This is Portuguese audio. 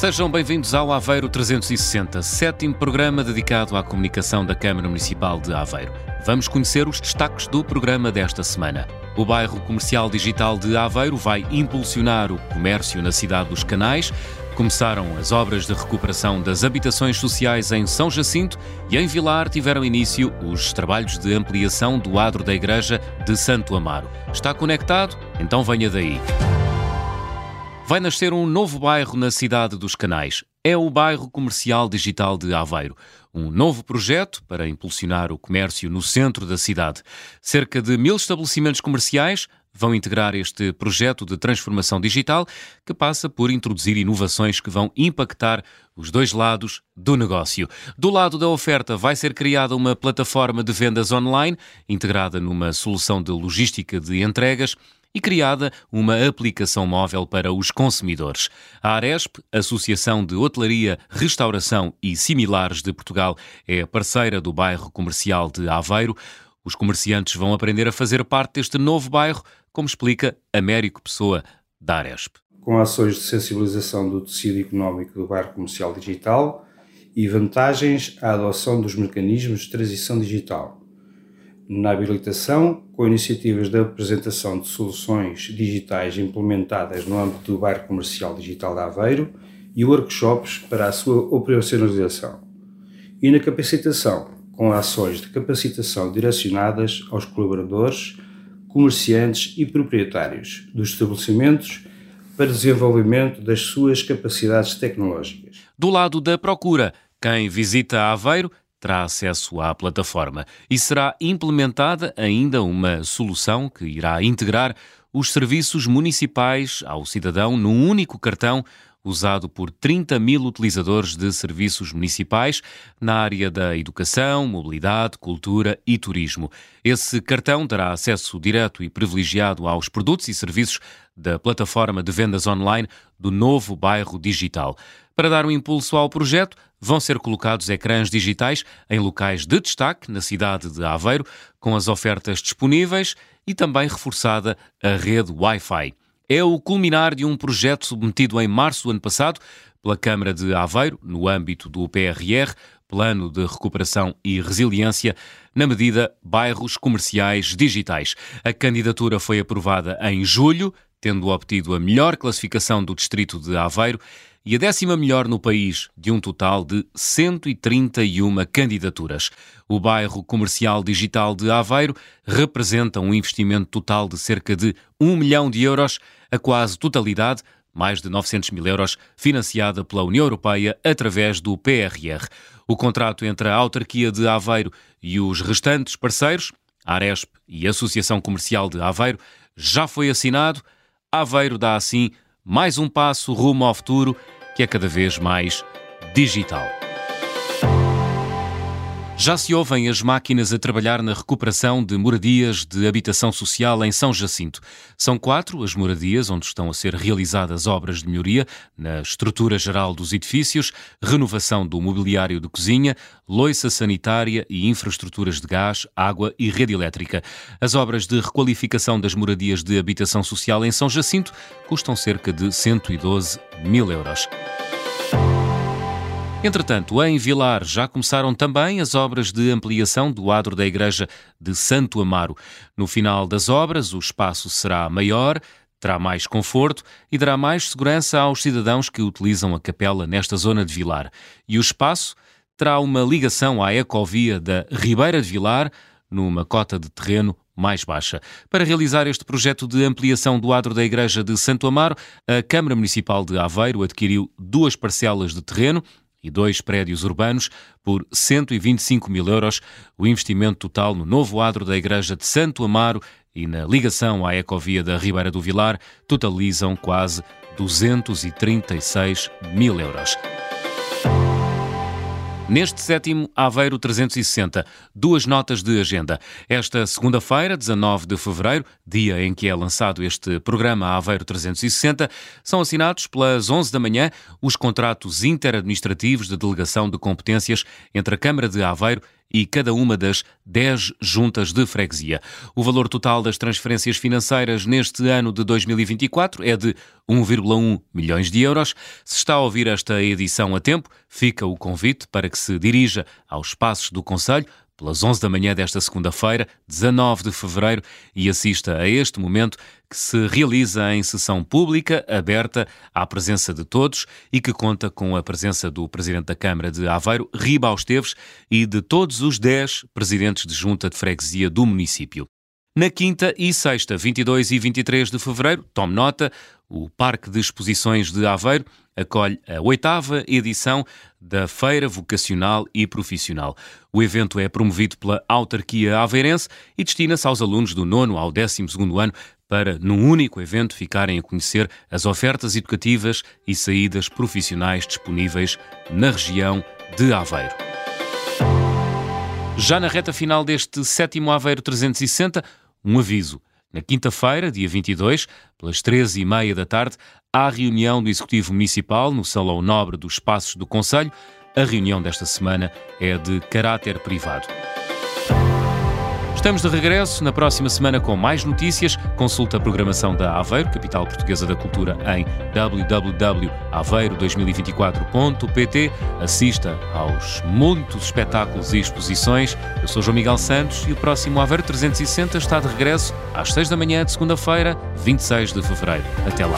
Sejam bem-vindos ao Aveiro 360, sétimo programa dedicado à comunicação da Câmara Municipal de Aveiro. Vamos conhecer os destaques do programa desta semana. O bairro comercial digital de Aveiro vai impulsionar o comércio na cidade dos Canais. Começaram as obras de recuperação das habitações sociais em São Jacinto e em Vilar tiveram início os trabalhos de ampliação do adro da Igreja de Santo Amaro. Está conectado? Então venha daí. Vai nascer um novo bairro na cidade dos Canais. É o Bairro Comercial Digital de Aveiro. Um novo projeto para impulsionar o comércio no centro da cidade. Cerca de mil estabelecimentos comerciais vão integrar este projeto de transformação digital que passa por introduzir inovações que vão impactar os dois lados do negócio. Do lado da oferta, vai ser criada uma plataforma de vendas online integrada numa solução de logística de entregas e criada uma aplicação móvel para os consumidores. A Aresp, Associação de Hotelaria, Restauração e Similares de Portugal, é parceira do bairro comercial de Aveiro. Os comerciantes vão aprender a fazer parte deste novo bairro, como explica Américo Pessoa, da Aresp. Com ações de sensibilização do tecido económico do bairro comercial digital e vantagens à adoção dos mecanismos de transição digital na habilitação, com iniciativas de apresentação de soluções digitais implementadas no âmbito do bairro comercial digital de Aveiro e workshops para a sua operacionalização. E na capacitação, com ações de capacitação direcionadas aos colaboradores, comerciantes e proprietários dos estabelecimentos para desenvolvimento das suas capacidades tecnológicas. Do lado da procura, quem visita Aveiro terá acesso à plataforma e será implementada ainda uma solução que irá integrar os serviços municipais ao cidadão num único cartão usado por 30 mil utilizadores de serviços municipais na área da educação, mobilidade, cultura e turismo. Esse cartão dará acesso direto e privilegiado aos produtos e serviços da plataforma de vendas online do novo bairro digital. Para dar um impulso ao projeto, vão ser colocados ecrãs digitais em locais de destaque na cidade de Aveiro, com as ofertas disponíveis e também reforçada a rede Wi-Fi. É o culminar de um projeto submetido em março do ano passado pela Câmara de Aveiro, no âmbito do PRR, Plano de Recuperação e Resiliência, na medida Bairros Comerciais Digitais. A candidatura foi aprovada em julho, tendo obtido a melhor classificação do Distrito de Aveiro e a décima melhor no país, de um total de 131 candidaturas. O bairro comercial digital de Aveiro representa um investimento total de cerca de 1 milhão de euros, a quase totalidade, mais de 900 mil euros, financiada pela União Europeia através do PRR. O contrato entre a autarquia de Aveiro e os restantes parceiros, Aresp e Associação Comercial de Aveiro, já foi assinado. Aveiro dá assim mais um passo rumo ao futuro que é cada vez mais digital. Já se ouvem as máquinas a trabalhar na recuperação de moradias de habitação social em São Jacinto. São quatro as moradias onde estão a ser realizadas obras de melhoria na estrutura geral dos edifícios, renovação do mobiliário de cozinha, loiça sanitária e infraestruturas de gás, água e rede elétrica. As obras de requalificação das moradias de habitação social em São Jacinto custam cerca de 112 mil euros. Entretanto, em Vilar já começaram também as obras de ampliação do adro da Igreja de Santo Amaro. No final das obras, o espaço será maior, terá mais conforto e dará mais segurança aos cidadãos que utilizam a capela nesta zona de Vilar. E o espaço terá uma ligação à ecovia da Ribeira de Vilar, numa cota de terreno mais baixa. Para realizar este projeto de ampliação do adro da Igreja de Santo Amaro, a Câmara Municipal de Aveiro adquiriu duas parcelas de terreno e dois prédios urbanos por 125 mil euros. O investimento total no novo adro da Igreja de Santo Amaro e na ligação à ecovia da Ribeira do Vilar totalizam quase 236 mil euros. Neste sétimo Aveiro 360, duas notas de agenda. Esta segunda-feira, 19 de fevereiro, dia em que é lançado este programa Aveiro 360, são assinados pelas 11 da manhã os contratos interadministrativos de delegação de competências entre a Câmara de Aveiro e cada uma das 10 juntas de freguesia. O valor total das transferências financeiras neste ano de 2024 é de 1,1 milhões de euros. Se está a ouvir esta edição a tempo, fica o convite para que se dirija aos passos do Conselho pelas 11 da manhã desta segunda-feira, 19 de fevereiro, e assista a este momento que se realiza em sessão pública, aberta à presença de todos e que conta com a presença do Presidente da Câmara de Aveiro, Riba Esteves, e de todos os 10 presidentes de junta de freguesia do município. Na quinta e sexta, 22 e 23 de fevereiro, tome nota, o Parque de Exposições de Aveiro acolhe a oitava edição da Feira Vocacional e Profissional. O evento é promovido pela autarquia aveirense e destina-se aos alunos do nono ao décimo segundo ano para, num único evento, ficarem a conhecer as ofertas educativas e saídas profissionais disponíveis na região de Aveiro. Já na reta final deste sétimo Aveiro 360, um aviso. Na quinta-feira, dia 22, pelas 13h30 da tarde, há reunião do Executivo Municipal no Salão Nobre dos Passos do Conselho. A reunião desta semana é de caráter privado. Estamos de regresso na próxima semana com mais notícias. Consulta a programação da Aveiro, capital portuguesa da cultura, em www.aveiro2024.pt. Assista aos muitos espetáculos e exposições. Eu sou João Miguel Santos e o próximo Aveiro 360 está de regresso às 6 da manhã de segunda-feira, 26 de fevereiro. Até lá.